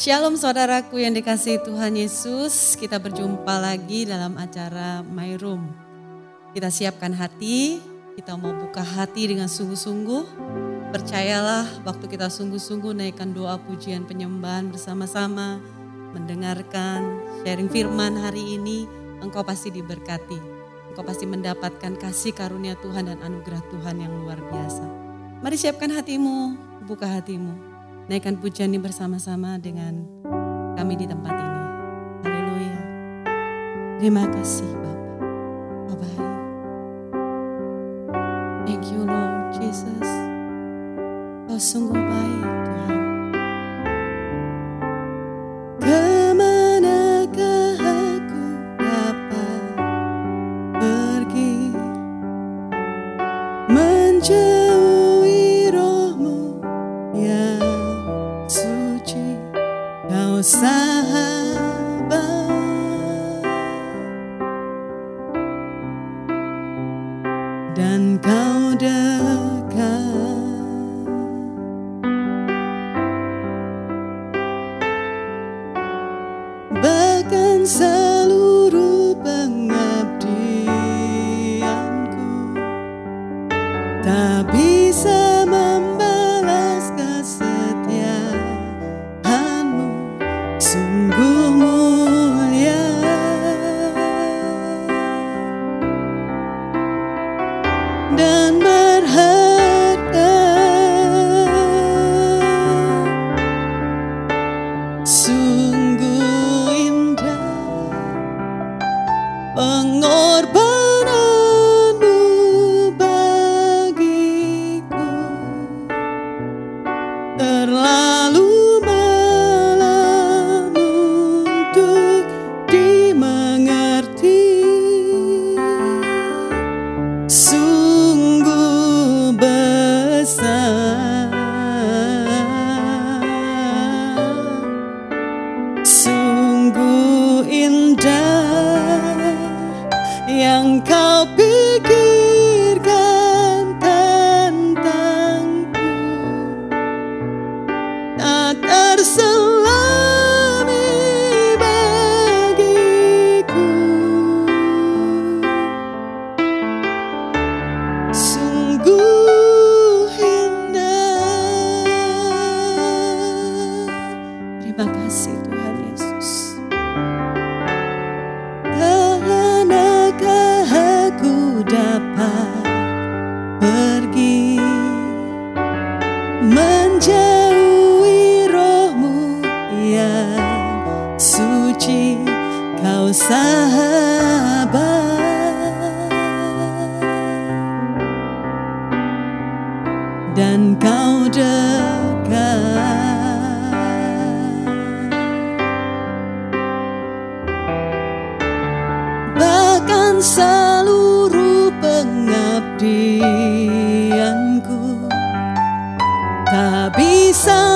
Shalom saudaraku yang dikasih Tuhan Yesus, kita berjumpa lagi dalam acara My Room. Kita siapkan hati, kita mau buka hati dengan sungguh-sungguh. Percayalah waktu kita sungguh-sungguh naikkan doa pujian penyembahan bersama-sama, mendengarkan sharing firman hari ini, engkau pasti diberkati. Engkau pasti mendapatkan kasih karunia Tuhan dan anugerah Tuhan yang luar biasa. Mari siapkan hatimu, buka hatimu naikkan pujian ini bersama-sama dengan kami di tempat ini. Haleluya. Terima kasih Bapak. Bye bye. Thank you Lord Jesus. Kau sungguh baik dan berharga seluruh pengabdianku. Tak bisa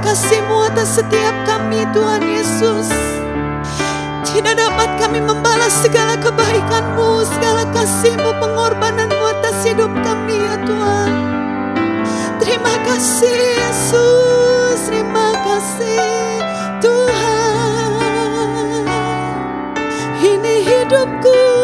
Kasihmu atas setiap kami Tuhan Yesus. Tidak dapat kami membalas segala kebaikanmu, segala kasihmu, pengorbananmu atas hidup kami ya Tuhan. Terima kasih Yesus, terima kasih Tuhan. Ini hidupku.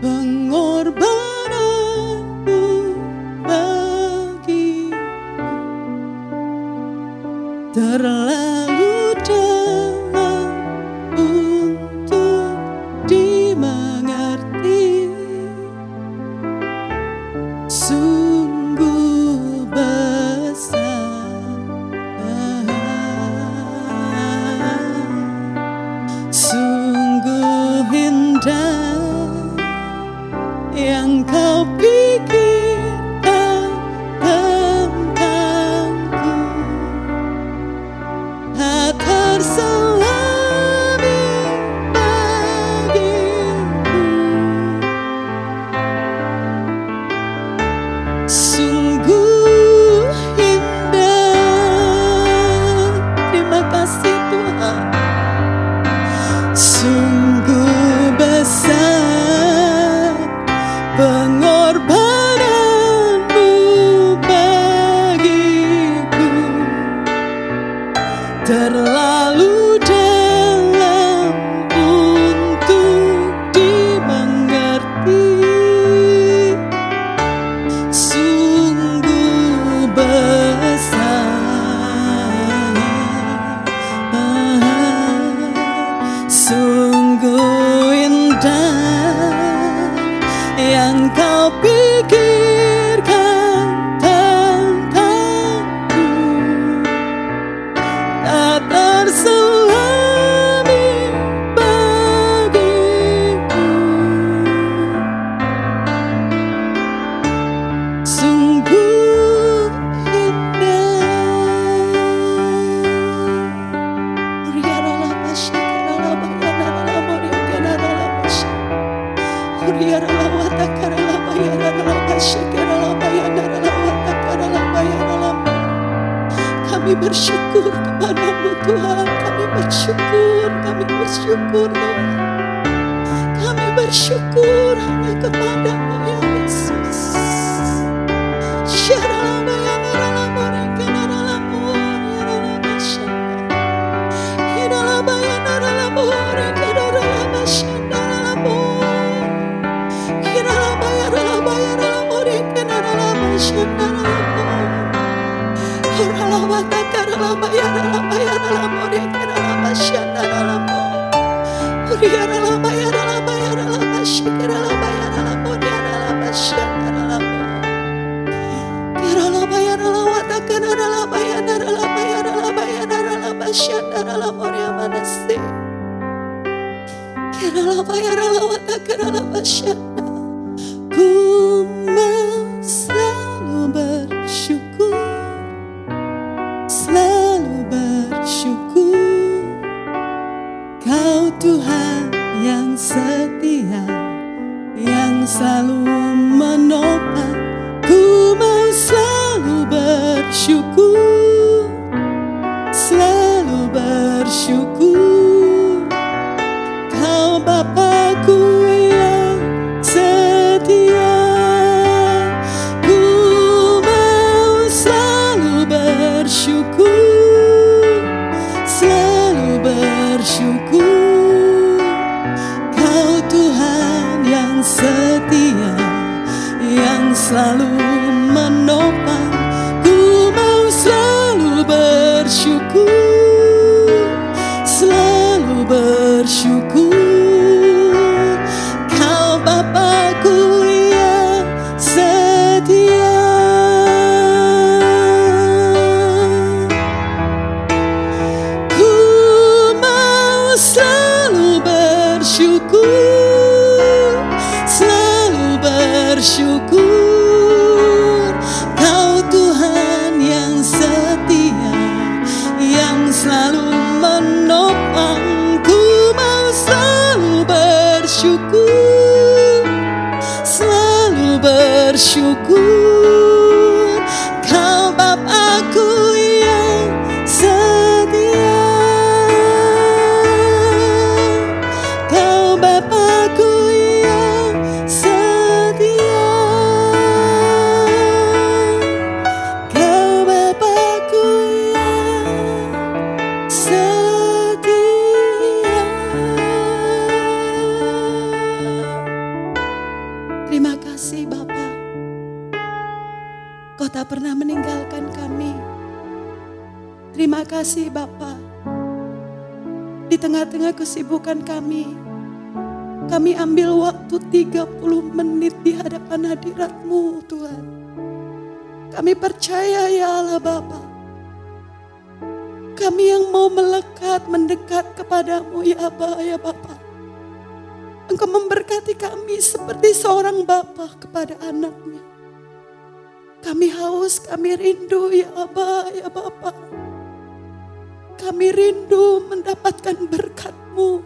Pengorban. medicine. Bersyukur. Selalu bersyukur kasih Bapa. Di tengah-tengah kesibukan kami, kami ambil waktu 30 menit di hadapan hadirat-Mu Tuhan. Kami percaya ya Allah Bapa. Kami yang mau melekat, mendekat kepadamu ya Aba, ya Bapa. Engkau memberkati kami seperti seorang bapa kepada anaknya. Kami haus, kami rindu ya Aba, ya Bapa. Kami rindu mendapatkan berkat-Mu,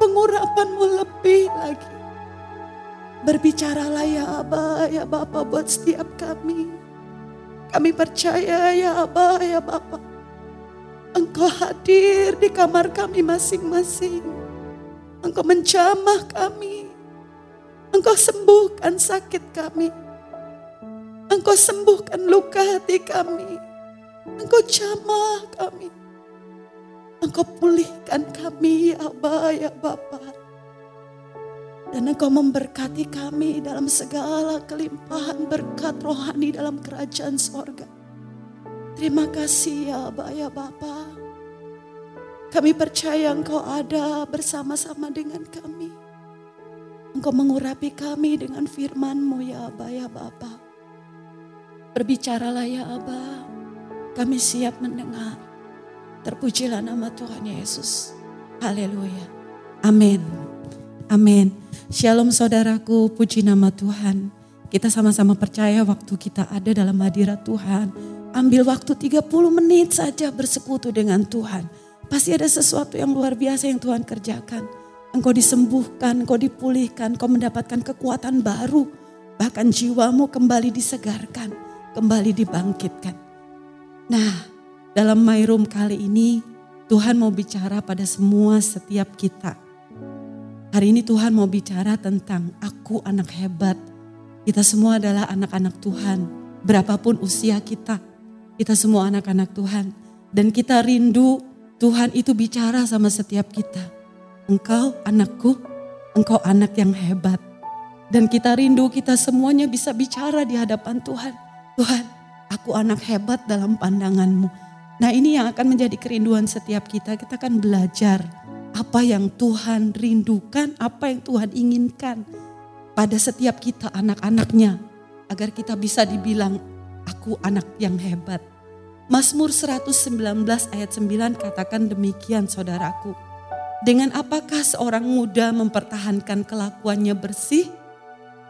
pengurapan-Mu lebih lagi. Berbicaralah ya Aba, ya Bapa buat setiap kami. Kami percaya ya Aba, ya Bapa. Engkau hadir di kamar kami masing-masing. Engkau menjamah kami. Engkau sembuhkan sakit kami. Engkau sembuhkan luka hati kami. Engkau jamah kami. Engkau pulihkan kami ya Aba ya Bapa. Dan engkau memberkati kami dalam segala kelimpahan berkat rohani dalam kerajaan sorga. Terima kasih ya Aba ya Bapa. Kami percaya Engkau ada bersama-sama dengan kami. Engkau mengurapi kami dengan firman-Mu ya Aba ya Bapa. Berbicaralah ya Aba, kami siap mendengar. Terpujilah nama Tuhan Yesus. Haleluya. Amin. Amin. Shalom saudaraku, puji nama Tuhan. Kita sama-sama percaya waktu kita ada dalam hadirat Tuhan. Ambil waktu 30 menit saja bersekutu dengan Tuhan. Pasti ada sesuatu yang luar biasa yang Tuhan kerjakan. Engkau disembuhkan, engkau dipulihkan, engkau mendapatkan kekuatan baru. Bahkan jiwamu kembali disegarkan, kembali dibangkitkan. Nah, dalam My Room kali ini Tuhan mau bicara pada semua setiap kita. Hari ini Tuhan mau bicara tentang aku anak hebat. Kita semua adalah anak-anak Tuhan. Berapapun usia kita, kita semua anak-anak Tuhan. Dan kita rindu Tuhan itu bicara sama setiap kita. Engkau anakku, engkau anak yang hebat. Dan kita rindu kita semuanya bisa bicara di hadapan Tuhan. Tuhan, aku anak hebat dalam pandanganmu. Nah ini yang akan menjadi kerinduan setiap kita. Kita akan belajar apa yang Tuhan rindukan, apa yang Tuhan inginkan pada setiap kita anak-anaknya. Agar kita bisa dibilang, aku anak yang hebat. Mazmur 119 ayat 9 katakan demikian saudaraku. Dengan apakah seorang muda mempertahankan kelakuannya bersih?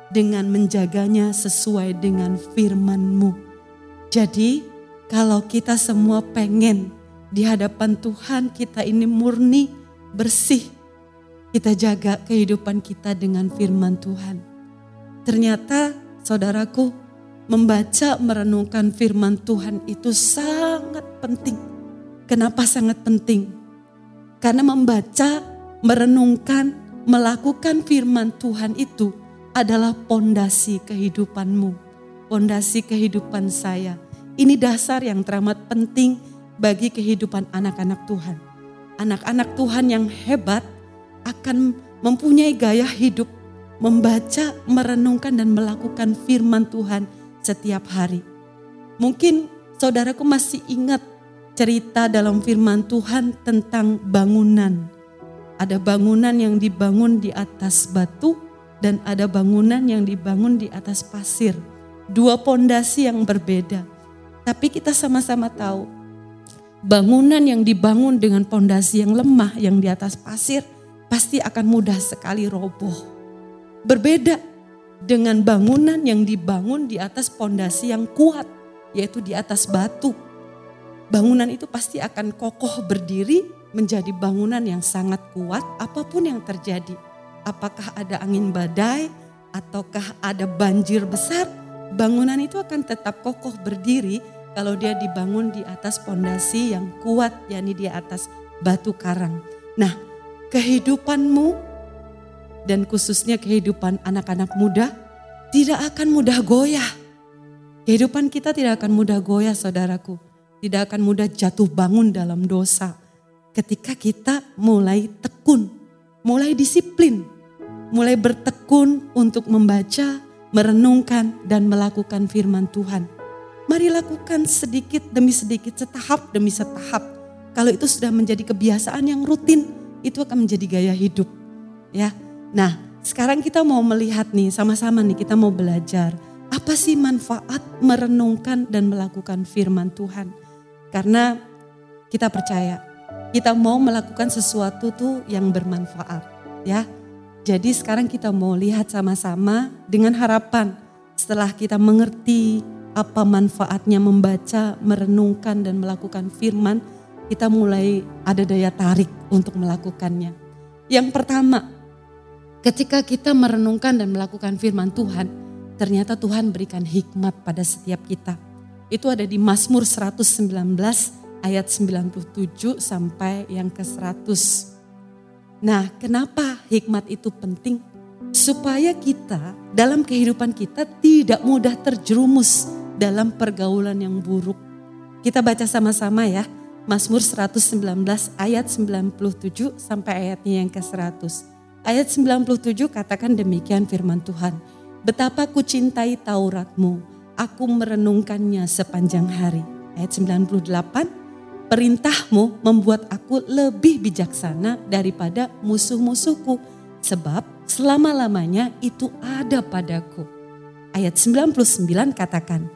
Dengan menjaganya sesuai dengan firmanmu. Jadi kalau kita semua pengen di hadapan Tuhan kita ini murni, bersih. Kita jaga kehidupan kita dengan firman Tuhan. Ternyata saudaraku membaca, merenungkan firman Tuhan itu sangat penting. Kenapa sangat penting? Karena membaca, merenungkan, melakukan firman Tuhan itu adalah pondasi kehidupanmu, pondasi kehidupan saya. Ini dasar yang teramat penting bagi kehidupan anak-anak Tuhan. Anak-anak Tuhan yang hebat akan mempunyai gaya hidup membaca, merenungkan dan melakukan firman Tuhan setiap hari. Mungkin saudaraku masih ingat cerita dalam firman Tuhan tentang bangunan. Ada bangunan yang dibangun di atas batu dan ada bangunan yang dibangun di atas pasir. Dua pondasi yang berbeda. Tapi kita sama-sama tahu bangunan yang dibangun dengan pondasi yang lemah yang di atas pasir pasti akan mudah sekali roboh. Berbeda dengan bangunan yang dibangun di atas pondasi yang kuat, yaitu di atas batu. Bangunan itu pasti akan kokoh berdiri menjadi bangunan yang sangat kuat apa pun yang terjadi. Apakah ada angin badai ataukah ada banjir besar, bangunan itu akan tetap kokoh berdiri kalau dia dibangun di atas pondasi yang kuat, yakni di atas batu karang. Nah, kehidupanmu dan khususnya kehidupan anak-anak muda tidak akan mudah goyah. Kehidupan kita tidak akan mudah goyah saudaraku. Tidak akan mudah jatuh bangun dalam dosa. Ketika kita mulai tekun, mulai disiplin, mulai bertekun untuk membaca, merenungkan dan melakukan firman Tuhan. Mari lakukan sedikit demi sedikit, setahap demi setahap. Kalau itu sudah menjadi kebiasaan yang rutin, itu akan menjadi gaya hidup. Ya, Nah, sekarang kita mau melihat nih, sama-sama nih kita mau belajar. Apa sih manfaat merenungkan dan melakukan firman Tuhan? Karena kita percaya, kita mau melakukan sesuatu tuh yang bermanfaat. Ya, jadi sekarang kita mau lihat sama-sama dengan harapan setelah kita mengerti apa manfaatnya membaca, merenungkan dan melakukan firman, kita mulai ada daya tarik untuk melakukannya. Yang pertama, Ketika kita merenungkan dan melakukan firman Tuhan, ternyata Tuhan berikan hikmat pada setiap kita. Itu ada di Mazmur 119 ayat 97 sampai yang ke 100. Nah, kenapa hikmat itu penting? Supaya kita dalam kehidupan kita tidak mudah terjerumus dalam pergaulan yang buruk. Kita baca sama-sama ya. Mazmur 119 ayat 97 sampai ayatnya yang ke 100. Ayat 97 katakan demikian firman Tuhan. Betapa ku cintai Tauratmu, aku merenungkannya sepanjang hari. Ayat 98, perintahmu membuat aku lebih bijaksana daripada musuh-musuhku. Sebab selama-lamanya itu ada padaku. Ayat 99 katakan,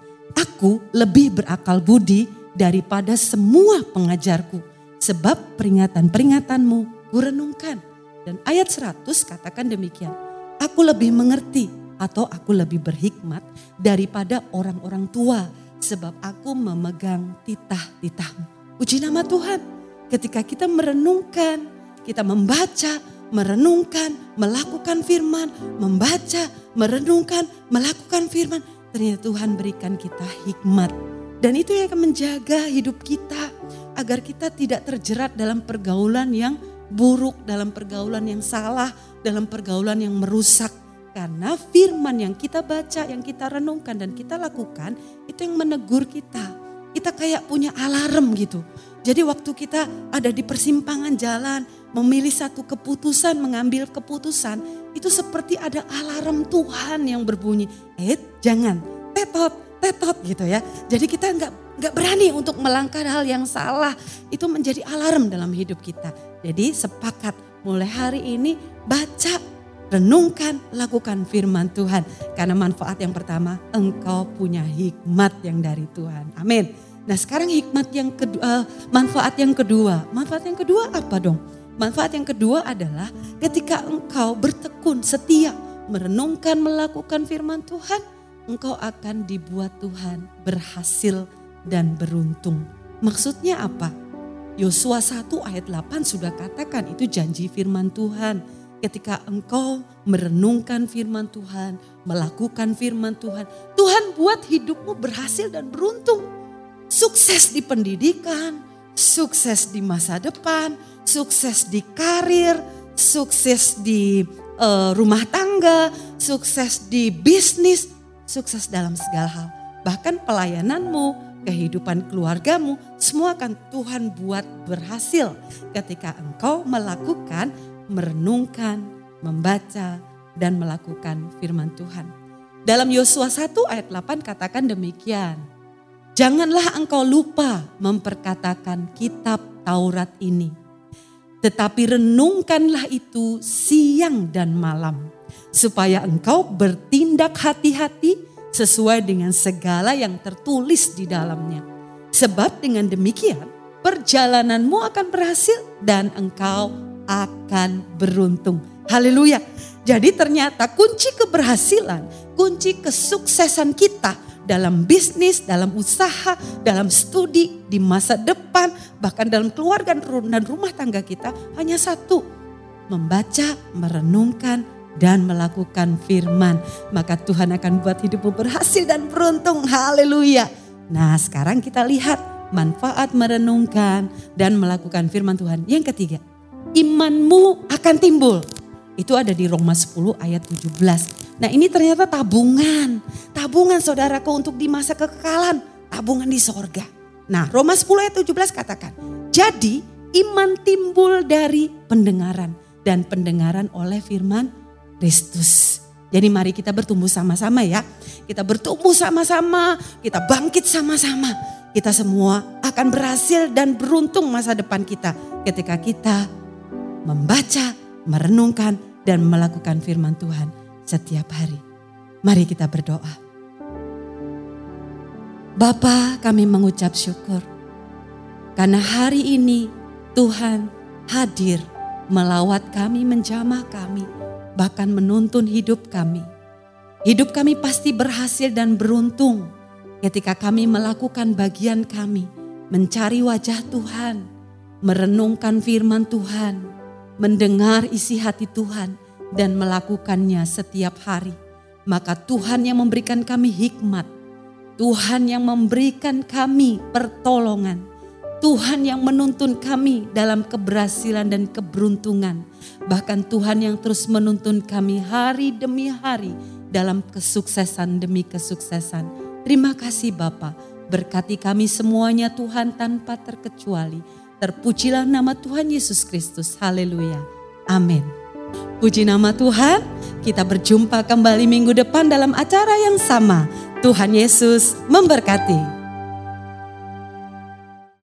aku lebih berakal budi daripada semua pengajarku. Sebab peringatan-peringatanmu kurenungkan dan ayat 100 katakan demikian. Aku lebih mengerti atau aku lebih berhikmat daripada orang-orang tua. Sebab aku memegang titah-titahmu. Uji nama Tuhan. ketika kita merenungkan, kita membaca, merenungkan, melakukan firman, membaca, merenungkan, melakukan firman, ternyata Tuhan berikan kita hikmat. Dan itu yang akan menjaga hidup kita agar kita tidak terjerat dalam pergaulan yang buruk, dalam pergaulan yang salah, dalam pergaulan yang merusak. Karena firman yang kita baca, yang kita renungkan dan kita lakukan itu yang menegur kita. Kita kayak punya alarm gitu. Jadi waktu kita ada di persimpangan jalan, memilih satu keputusan, mengambil keputusan, itu seperti ada alarm Tuhan yang berbunyi. Eh, jangan, tetot, tetot gitu ya. Jadi kita nggak nggak berani untuk melangkah hal yang salah. Itu menjadi alarm dalam hidup kita. Jadi sepakat mulai hari ini baca, renungkan, lakukan firman Tuhan. Karena manfaat yang pertama, engkau punya hikmat yang dari Tuhan. Amin. Nah sekarang hikmat yang kedua, manfaat yang kedua. Manfaat yang kedua apa dong? Manfaat yang kedua adalah ketika engkau bertekun setia merenungkan melakukan firman Tuhan, engkau akan dibuat Tuhan berhasil dan beruntung. Maksudnya apa? Yosua 1 ayat 8 sudah katakan itu janji firman Tuhan. Ketika engkau merenungkan firman Tuhan, melakukan firman Tuhan, Tuhan buat hidupmu berhasil dan beruntung. Sukses di pendidikan, sukses di masa depan, sukses di karir, sukses di uh, rumah tangga, sukses di bisnis, sukses dalam segala hal. Bahkan pelayananmu, kehidupan keluargamu, semua akan Tuhan buat berhasil ketika engkau melakukan, merenungkan, membaca, dan melakukan firman Tuhan. Dalam Yosua 1 ayat 8 katakan demikian. Janganlah engkau lupa memperkatakan kitab Taurat ini. Tetapi renungkanlah itu siang dan malam. Supaya engkau bertindak hati-hati sesuai dengan segala yang tertulis di dalamnya. Sebab dengan demikian perjalananmu akan berhasil dan engkau akan beruntung. Haleluya. Jadi ternyata kunci keberhasilan, kunci kesuksesan kita dalam bisnis, dalam usaha, dalam studi, di masa depan, bahkan dalam keluarga dan rumah tangga kita hanya satu. Membaca, merenungkan, dan melakukan firman. Maka Tuhan akan buat hidupmu berhasil dan beruntung. Haleluya. Nah sekarang kita lihat manfaat merenungkan dan melakukan firman Tuhan. Yang ketiga, imanmu akan timbul. Itu ada di Roma 10 ayat 17. Nah ini ternyata tabungan. Tabungan saudaraku untuk di masa kekekalan. Tabungan di sorga. Nah Roma 10 ayat 17 katakan. Jadi iman timbul dari pendengaran. Dan pendengaran oleh firman Kristus. Jadi mari kita bertumbuh sama-sama ya. Kita bertumbuh sama-sama, kita bangkit sama-sama. Kita semua akan berhasil dan beruntung masa depan kita ketika kita membaca, merenungkan, dan melakukan firman Tuhan setiap hari. Mari kita berdoa. Bapa kami mengucap syukur karena hari ini Tuhan hadir melawat kami, menjamah kami, bahkan menuntun hidup kami. Hidup kami pasti berhasil dan beruntung ketika kami melakukan bagian kami, mencari wajah Tuhan, merenungkan firman Tuhan, mendengar isi hati Tuhan, dan melakukannya setiap hari, maka Tuhan yang memberikan kami hikmat, Tuhan yang memberikan kami pertolongan, Tuhan yang menuntun kami dalam keberhasilan dan keberuntungan. Bahkan Tuhan yang terus menuntun kami hari demi hari dalam kesuksesan demi kesuksesan. Terima kasih Bapa, berkati kami semuanya Tuhan tanpa terkecuali. Terpujilah nama Tuhan Yesus Kristus. Haleluya. Amin. Puji nama Tuhan, kita berjumpa kembali minggu depan dalam acara yang sama. Tuhan Yesus memberkati.